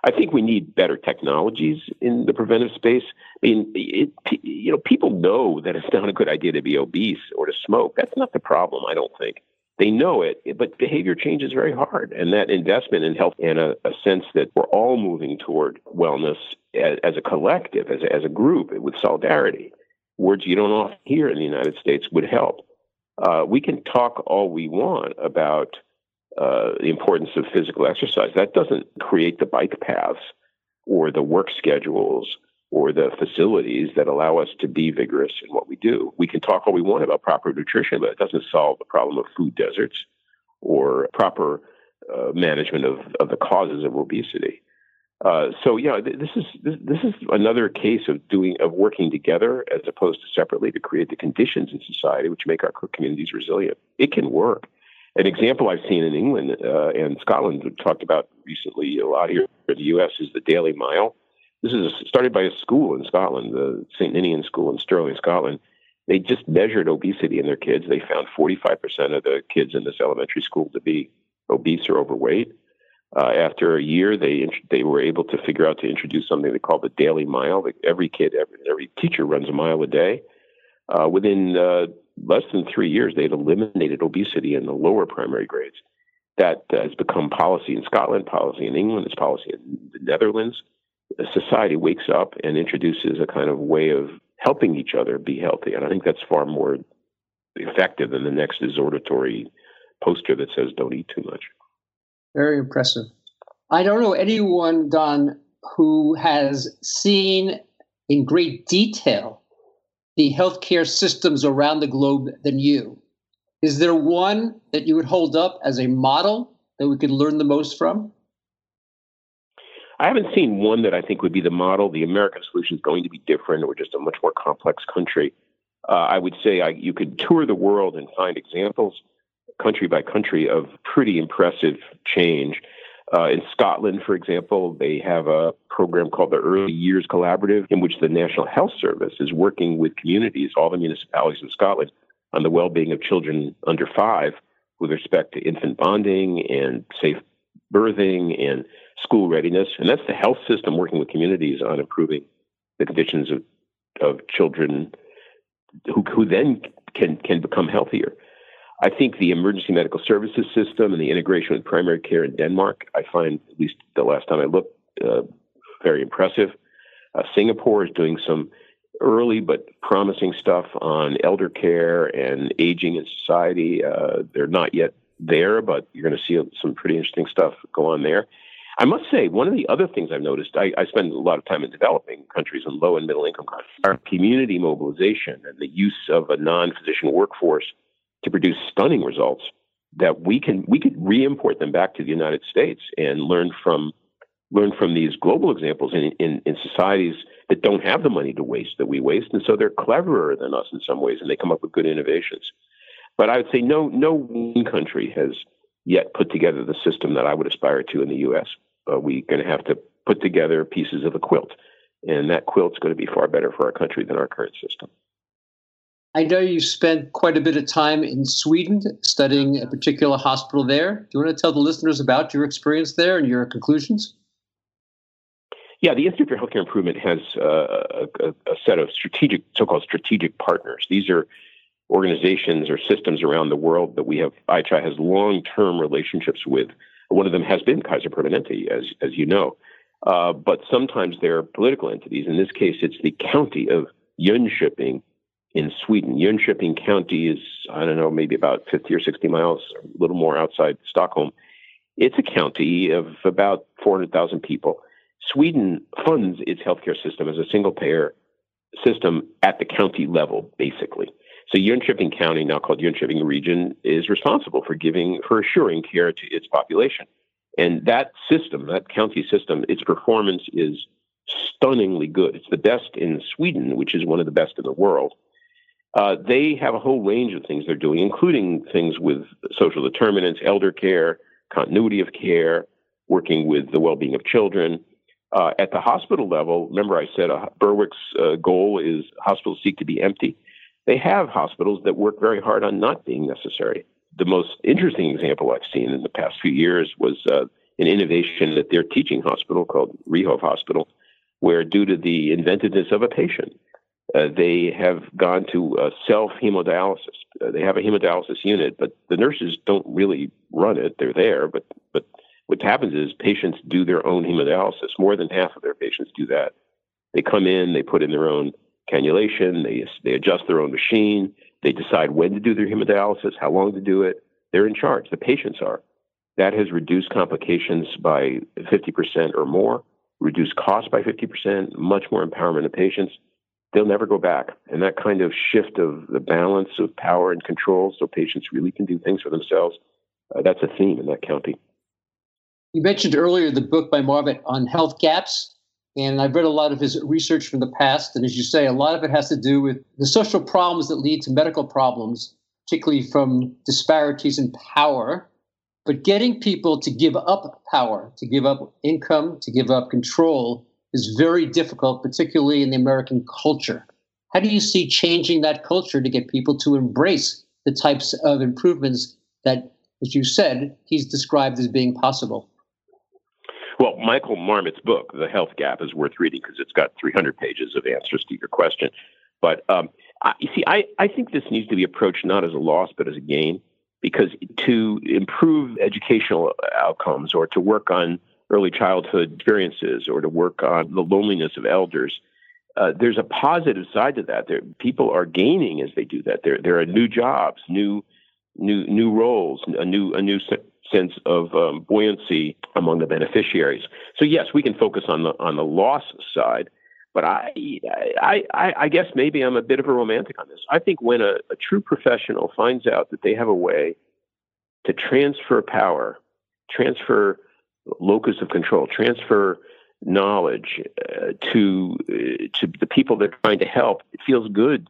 I think we need better technologies in the preventive space. I mean, it, you know, people know that it's not a good idea to be obese or to smoke. That's not the problem, I don't think. They know it, but behavior change is very hard. And that investment in health and a, a sense that we're all moving toward wellness as, as a collective, as a, as a group, with solidarity, words you don't often hear in the United States, would help. Uh, we can talk all we want about uh, the importance of physical exercise. That doesn't create the bike paths or the work schedules or the facilities that allow us to be vigorous in what we do. We can talk all we want about proper nutrition, but it doesn't solve the problem of food deserts or proper uh, management of, of the causes of obesity. Uh, so yeah, this is this, this, is another case of doing of working together as opposed to separately to create the conditions in society which make our communities resilient. It can work. An example I've seen in England uh, and Scotland, talked about recently a lot here in the U.S., is the Daily Mile. This is started by a school in Scotland, the St. Ninian School in Stirling, Scotland. They just measured obesity in their kids. They found 45% of the kids in this elementary school to be obese or overweight. Uh, after a year, they they were able to figure out to introduce something they call the daily mile. Every kid, every, every teacher runs a mile a day. Uh, within uh, less than three years, they had eliminated obesity in the lower primary grades. That has become policy in Scotland, policy in England, it's policy in the Netherlands. Society wakes up and introduces a kind of way of helping each other be healthy. And I think that's far more effective than the next exhortatory poster that says don't eat too much. Very impressive. I don't know anyone, Don, who has seen in great detail the healthcare systems around the globe than you. Is there one that you would hold up as a model that we could learn the most from? I haven't seen one that I think would be the model. The American solution is going to be different. We're just a much more complex country. Uh, I would say I, you could tour the world and find examples, country by country, of pretty impressive change. Uh, in Scotland, for example, they have a program called the Early Years Collaborative, in which the National Health Service is working with communities, all the municipalities in Scotland, on the well being of children under five with respect to infant bonding and safe birthing and school readiness. And that's the health system working with communities on improving the conditions of, of children who, who then can, can become healthier. I think the emergency medical services system and the integration with primary care in Denmark, I find, at least the last time I looked, uh, very impressive. Uh, Singapore is doing some early but promising stuff on elder care and aging in society. Uh, they're not yet there, but you're going to see some pretty interesting stuff go on there. I must say, one of the other things I've noticed, I, I spend a lot of time in developing countries and low and middle income countries, our community mobilization and the use of a non physician workforce to produce stunning results that we can we could re-import them back to the United States and learn from learn from these global examples in, in, in societies that don't have the money to waste that we waste, and so they're cleverer than us in some ways, and they come up with good innovations. But I would say no no one country has yet put together the system that I would aspire to in the U.S. Uh, we're going to have to put together pieces of a quilt and that quilt's going to be far better for our country than our current system. I know you spent quite a bit of time in Sweden studying a particular hospital there. Do you want to tell the listeners about your experience there and your conclusions? Yeah, the Institute for Healthcare Improvement has uh, a, a, set of strategic, so-called strategic partners. These are organizations or systems around the world that we have. IHI has long-term relationships with. One of them has been Kaiser Permanente, as as you know, uh, but sometimes they're political entities. In this case, it's the county of Jönköping in Sweden. Jönköping County is, I don't know, maybe about 50 or 60 miles, a little more outside Stockholm. It's a county of about 400,000 people. Sweden funds its healthcare system as a single payer system at the county level, basically. So Jönköping County, now called Jönköping Region, is responsible for giving, for assuring care to its population. And that system, that county system, its performance is stunningly good. It's the best in Sweden, which is one of the best in the world. Uh, they have a whole range of things they're doing, including things with social determinants, elder care, continuity of care, working with the well being of children. Uh, at the hospital level, remember I said uh, Berwick's uh, goal is hospitals seek to be empty. They have hospitals that work very hard on not being necessary. The most interesting example I've seen in the past few years was uh, an innovation at their teaching hospital called Ryhov Hospital, where due to the inventiveness of a patient, uh, they have gone to uh, self hemodialysis. Uh, they have a hemodialysis unit, but the nurses don't really run it. They're there, but but what happens is patients do their own hemodialysis. More than half of their patients do that. They come in, they put in their own cannulation, they they adjust their own machine, they decide when to do their hemodialysis, how long to do it. They're in charge. The patients are. That has reduced complications by 50% or more, reduced costs by 50%, much more empowerment of patients they'll never go back. And that kind of shift of the balance of power and control so patients really can do things for themselves, uh, that's a theme in that county. You mentioned earlier the book by Marmot on health gaps. And I've read a lot of his research from the past. And as you say, a lot of it has to do with the social problems that lead to medical problems, particularly from disparities in power. But getting people to give up power, to give up income, to give up control is very difficult, particularly in the American culture. How do you see changing that culture to get people to embrace the types of improvements that, as you said, he's described as being possible? Well, Michael Marmot's book, The Health Gap, is worth reading because it's got 300 pages of answers to your question. But um, I, you see, I, I think this needs to be approached not as a loss, but as a gain, because to improve educational outcomes or to work on early childhood experiences or to work on the loneliness of elders. Uh, there's a positive side to that. There, people are gaining as they do that. There, there are new jobs, new, new, new roles, a new, a new sense of um, buoyancy among the beneficiaries. So yes, we can focus on the on the loss side, but I, I, I, I guess maybe I'm a bit of a romantic on this. I think when a, a true professional finds out that they have a way to transfer power, transfer locus of control, transfer knowledge uh, to uh, to the people they're trying to help. It feels good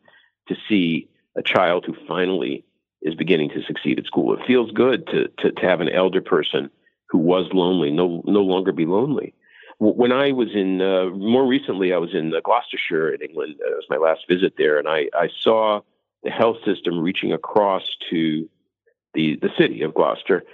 to see a child who finally is beginning to succeed at school. It feels good to to, to have an elder person who was lonely no no longer be lonely. When I was in uh, more recently, I was in uh, Gloucestershire in England. It was my last visit there, and I, I saw the health system reaching across to the the city of Gloucester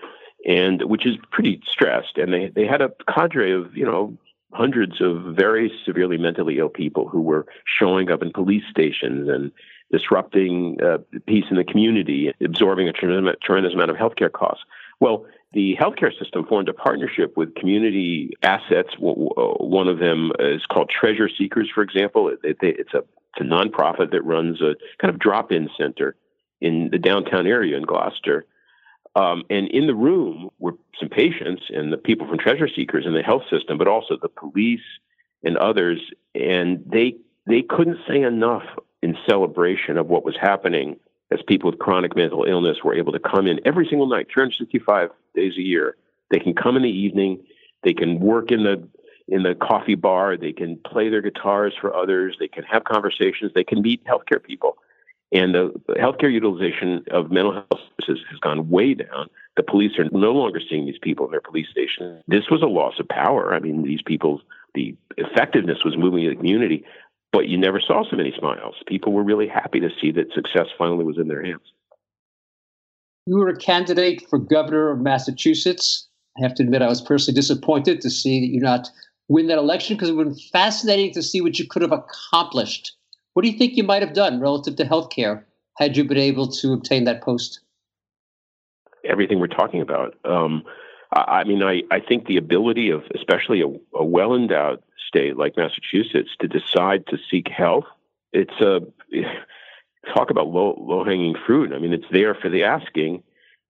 and which is pretty stressed. And they they had a cadre of you know hundreds of very severely mentally ill people who were showing up in police stations and disrupting uh, peace in the community, absorbing a tremendous, amount of healthcare costs. Well, the healthcare system formed a partnership with community assets. One of them is called Treasure Seekers, for example. It's a, it's a nonprofit that runs a kind of drop in center in the downtown area in Gloucester um, and in the room were some patients and the people from Treasure Seekers and the health system, but also the police and others. And they they couldn't say enough in celebration of what was happening as people with chronic mental illness were able to come in every single night, 365 days a year. They can come in the evening. They can work in the in the coffee bar. They can play their guitars for others. They can have conversations. They can meet healthcare people and the healthcare utilization of mental health services has gone way down. The police are no longer seeing these people in their police stations. This was a loss of power. I mean, these people, the effectiveness was moving the community, but you never saw so many smiles. People were really happy to see that success finally was in their hands. You were a candidate for governor of Massachusetts. I have to admit, I was personally disappointed to see that you not win that election because it would have been fascinating to see what you could have accomplished. What do you think you might have done relative to healthcare had you been able to obtain that post? Everything we're talking about. Um, I, I, mean, I, I think the ability of especially a, a well endowed state like Massachusetts to decide to seek help, it's a (laughs) talk about low low hanging fruit. I mean, it's there for the asking.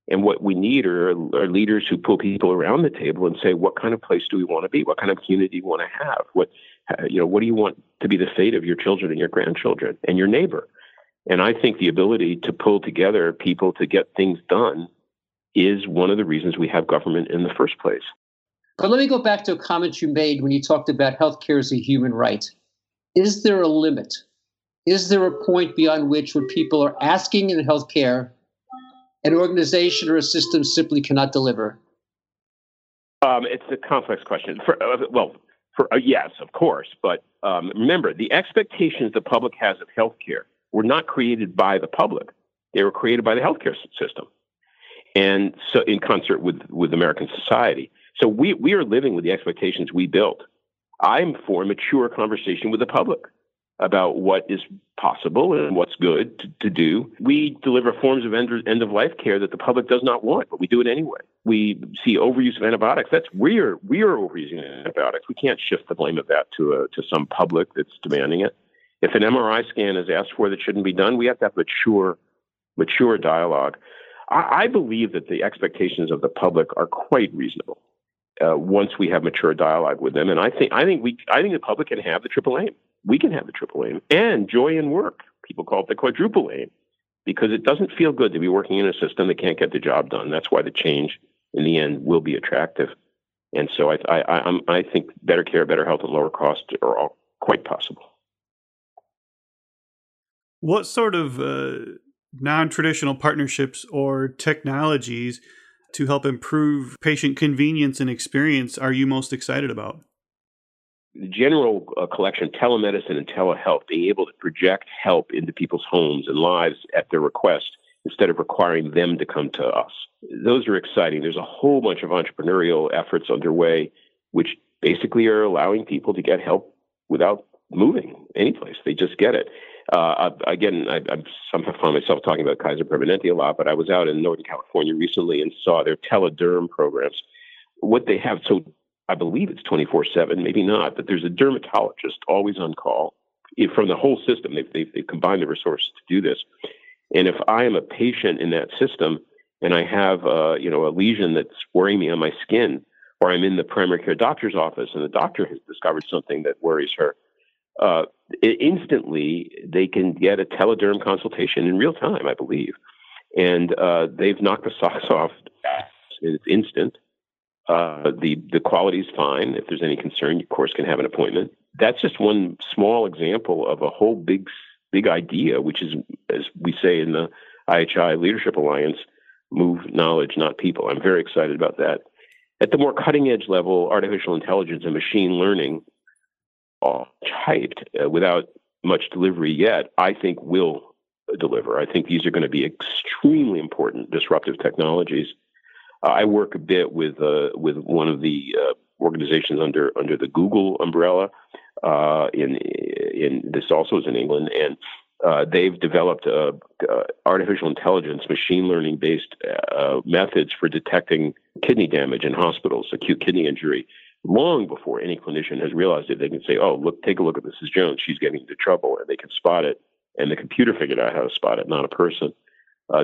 And what we need are, are, leaders who pull people around the table and say, what kind of place do we want to be? What kind of community do want to have? What, uh, you know, what do you want to be the fate of your children and your grandchildren and your neighbor? And I think the ability to pull together people to get things done is one of the reasons we have government in the first place. But let me go back to a comment you made when you talked about healthcare as a human right. Is there a limit? Is there a point beyond which what people are asking in healthcare an organization or a system simply cannot deliver? Um, it's a complex question. For, uh, well, for uh, yes, of course, but um, remember the expectations the public has of healthcare were not created by the public; they were created by the healthcare system, and so in concert with with American society. So we we are living with the expectations we built. I'm for a mature conversation with the public about what is possible and what's good to, to, do. We deliver forms of end, end of life care that the public does not want, but we do it anyway. We see overuse of antibiotics. That's we're we are overusing antibiotics. We can't shift the blame of that to a, to some public that's demanding it. If an MRI scan is asked for that shouldn't be done, we have to have mature mature dialogue. I, I believe that the expectations of the public are quite reasonable. Uh, once we have mature dialogue with them, and I think I think we I think the public can have the triple aim we can have the triple aim and joy in work. People call it the quadruple aim because it doesn't feel good to be working in a system that can't get the job done. That's why the change in the end will be attractive. And so I, I, I, I think better care, better health, and lower cost are all quite possible. What sort of uh, non traditional partnerships or technologies to help improve patient convenience and experience are you most excited about? the general uh, collection, telemedicine and telehealth, being able to project help into people's homes and lives at their request instead of requiring them to come to us. Those are exciting. There's a whole bunch of entrepreneurial efforts underway, which basically are allowing people to get help without moving anyplace. They just get it. Uh, again, I, I somehow find myself talking about Kaiser Permanente a lot, but I was out in Northern California recently and saw their telederm programs. What they have, so I believe it's 24 7, maybe not, but there's a dermatologist always on call from the whole system. They've, they've, they've combined the resources to do this. And if I am a patient in that system and I have uh, you know a lesion that's worrying me on my skin, or I'm in the primary care doctor's office and the doctor has discovered something that worries her, uh, instantly they can get a telederm consultation in real time, I believe. And uh, they've knocked the socks off. It's instant. Uh, the the quality is fine. If there's any concern, you of course can have an appointment. That's just one small example of a whole big big idea, which is, as we say in the IHI Leadership Alliance, move knowledge, not people. I'm very excited about that. At the more cutting edge level, artificial intelligence and machine learning, hyped uh, without much delivery yet, I think will deliver. I think these are going to be extremely important disruptive technologies I work a bit with uh, with one of the uh, organizations under under the Google umbrella. Uh, in in this also is in England, and uh, they've developed uh, uh, artificial intelligence, machine learning based methods for detecting kidney damage in hospitals, acute kidney injury, long before any clinician has realized it. They can say, "Oh, look, take a look at Mrs. Jones. She's getting into trouble," and they can spot it. And the computer figured out how to spot it, not a person.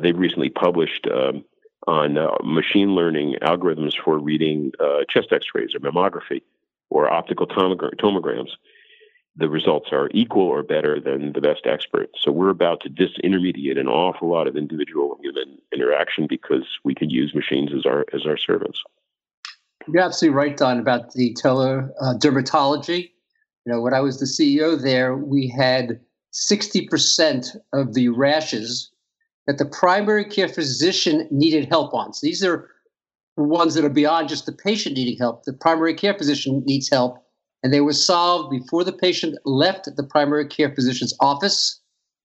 they've recently published. Um, on uh, machine learning algorithms for reading uh, chest x-rays or mammography or optical tomograms the results are equal or better than the best experts so we're about to disintermediate an awful lot of individual human interaction because we could use machines as our as our servants you're absolutely right don about the tele uh, dermatology you know when i was the ceo there we had 60% of the rashes that the primary care physician needed help on. So these are ones that are beyond just the patient needing help. The primary care physician needs help, and they were solved before the patient left the primary care physician's office,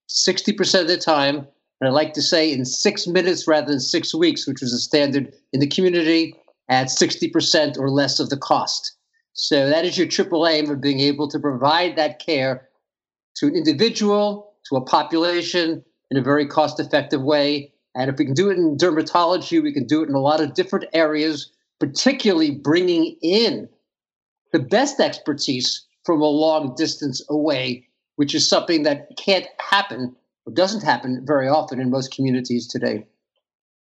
60% of the time. And I like to say in six minutes rather than six weeks, which was a standard in the community at 60% or less of the cost. So that is your triple aim of being able to provide that care to an individual, to a population in a very cost effective way. And if we can do it in dermatology, we can do it in a lot of different areas, particularly bringing in the best expertise from a long distance away, which is something that can't happen or doesn't happen very often in most communities today.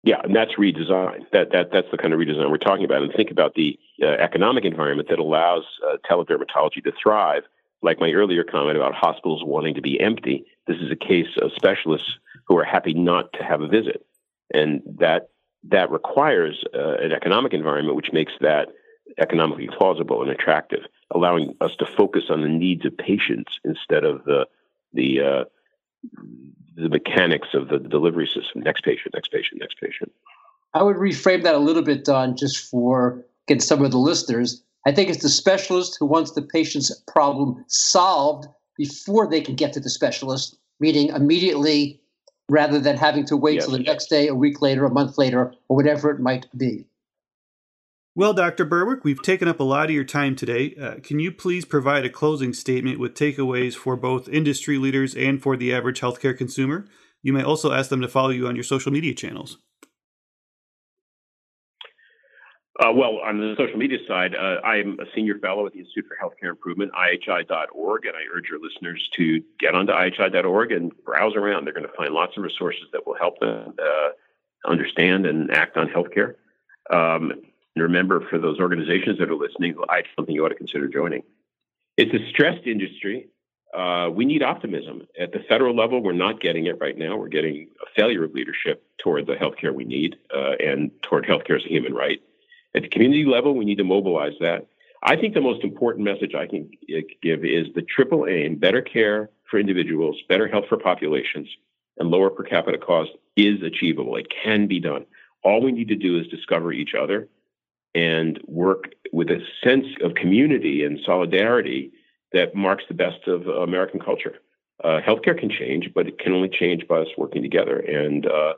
Yeah, and that's redesign. That that that's the kind of redesign we're talking about. And think about the uh, economic environment that allows uh, teledermatology to thrive. Like my earlier comment about hospitals wanting to be empty, this is a case of specialists who are happy not to have a visit, and that that requires uh, an economic environment which makes that economically plausible and attractive, allowing us to focus on the needs of patients instead of the the uh, the mechanics of the delivery system. Next patient, next patient, next patient. I would reframe that a little bit, Don, just for get some of the listeners. I think it's the specialist who wants the patient's problem solved before they can get to the specialist, meaning immediately rather than having to wait yes. till the next day, a week later, a month later, or whatever it might be. Well, Dr. Berwick, we've taken up a lot of your time today. Uh, can you please provide a closing statement with takeaways for both industry leaders and for the average healthcare consumer? You may also ask them to follow you on your social media channels. Uh, well, on the social media side, uh, I'm a senior fellow at the Institute for Healthcare Improvement, IHI.org, and I urge your listeners to get onto IHI.org and browse around. They're going to find lots of resources that will help them uh, understand and act on healthcare. Um, and remember, for those organizations that are listening, I something you ought to consider joining. It's a stressed industry. Uh, we need optimism. At the federal level, we're not getting it right now. We're getting a failure of leadership toward the healthcare we need uh, and toward healthcare as a human right. At the community level, we need to mobilize that. I think the most important message I can give is the triple aim better care for individuals, better health for populations, and lower per capita cost is achievable. It can be done. All we need to do is discover each other and work with a sense of community and solidarity that marks the best of American culture. Uh, healthcare can change, but it can only change by us working together. And uh,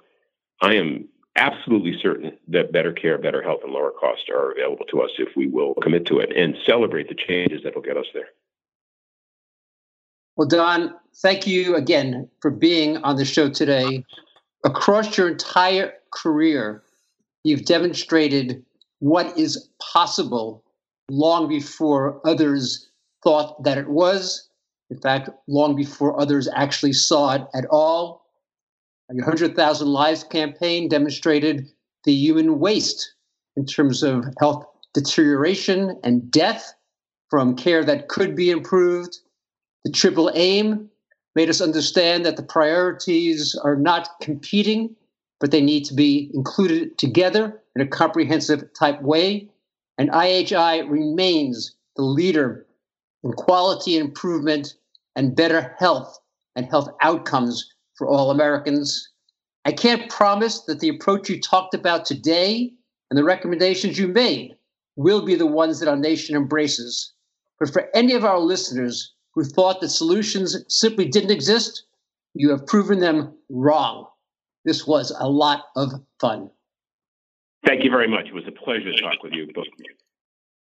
I am absolutely certain that better care, better health, and lower costs are available to us if we will commit to it and celebrate the changes that will get us there. Well, Don, thank you again for being on the show today. Across your entire career, you've demonstrated what is possible long before others thought that it was. In fact, long before others actually saw it at all. Your 100,000 Lives campaign demonstrated the human waste in terms of health deterioration and death from care that could be improved. The triple aim made us understand that the priorities are not competing, but they need to be included together in a comprehensive type way. And IHI remains the leader in quality improvement and better health and health outcomes for all Americans. I can't promise that the approach you talked about today and the recommendations you made will be the ones that our nation embraces. But for any of our listeners who thought that solutions simply didn't exist, you have proven them wrong. This was a lot of fun. Thank you very much. It was a pleasure to talk with you, both.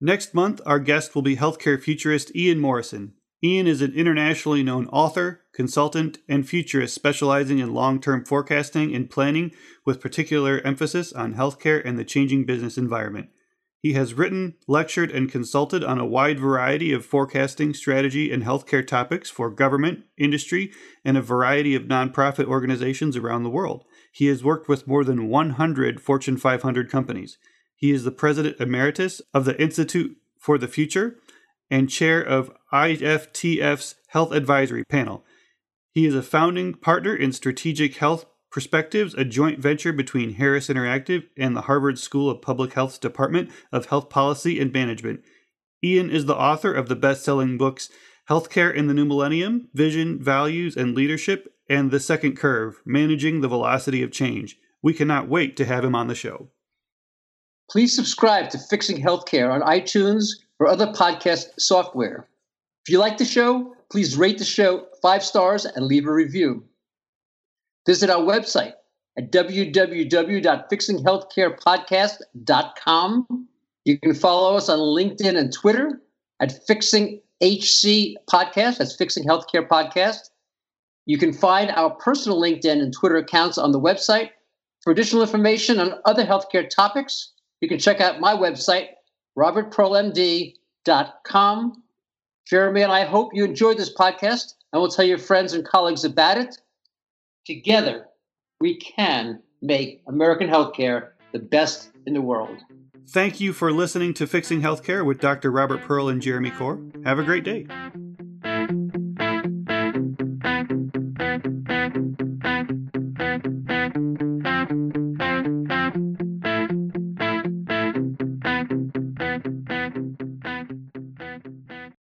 Next month, our guest will be healthcare futurist Ian Morrison. Ian is an internationally known author, consultant, and futurist specializing in long term forecasting and planning with particular emphasis on healthcare and the changing business environment. He has written, lectured, and consulted on a wide variety of forecasting, strategy, and healthcare topics for government, industry, and a variety of nonprofit organizations around the world. He has worked with more than 100 Fortune 500 companies. He is the president emeritus of the Institute for the Future and chair of IFTF's Health Advisory Panel. He is a founding partner in Strategic Health Perspectives, a joint venture between Harris Interactive and the Harvard School of Public Health's Department of Health Policy and Management. Ian is the author of the best selling books Healthcare in the New Millennium, Vision, Values, and Leadership, and The Second Curve Managing the Velocity of Change. We cannot wait to have him on the show. Please subscribe to Fixing Healthcare on iTunes or other podcast software. If you like the show, please rate the show five stars and leave a review. Visit our website at www.fixinghealthcarepodcast.com. You can follow us on LinkedIn and Twitter at Fixing HC Podcast. That's Fixing Healthcare Podcast. You can find our personal LinkedIn and Twitter accounts on the website. For additional information on other healthcare topics, you can check out my website, robertpearlmd.com. Jeremy and I hope you enjoyed this podcast and will tell your friends and colleagues about it. Together, we can make American healthcare the best in the world. Thank you for listening to Fixing Healthcare with Dr. Robert Pearl and Jeremy Corr. Have a great day.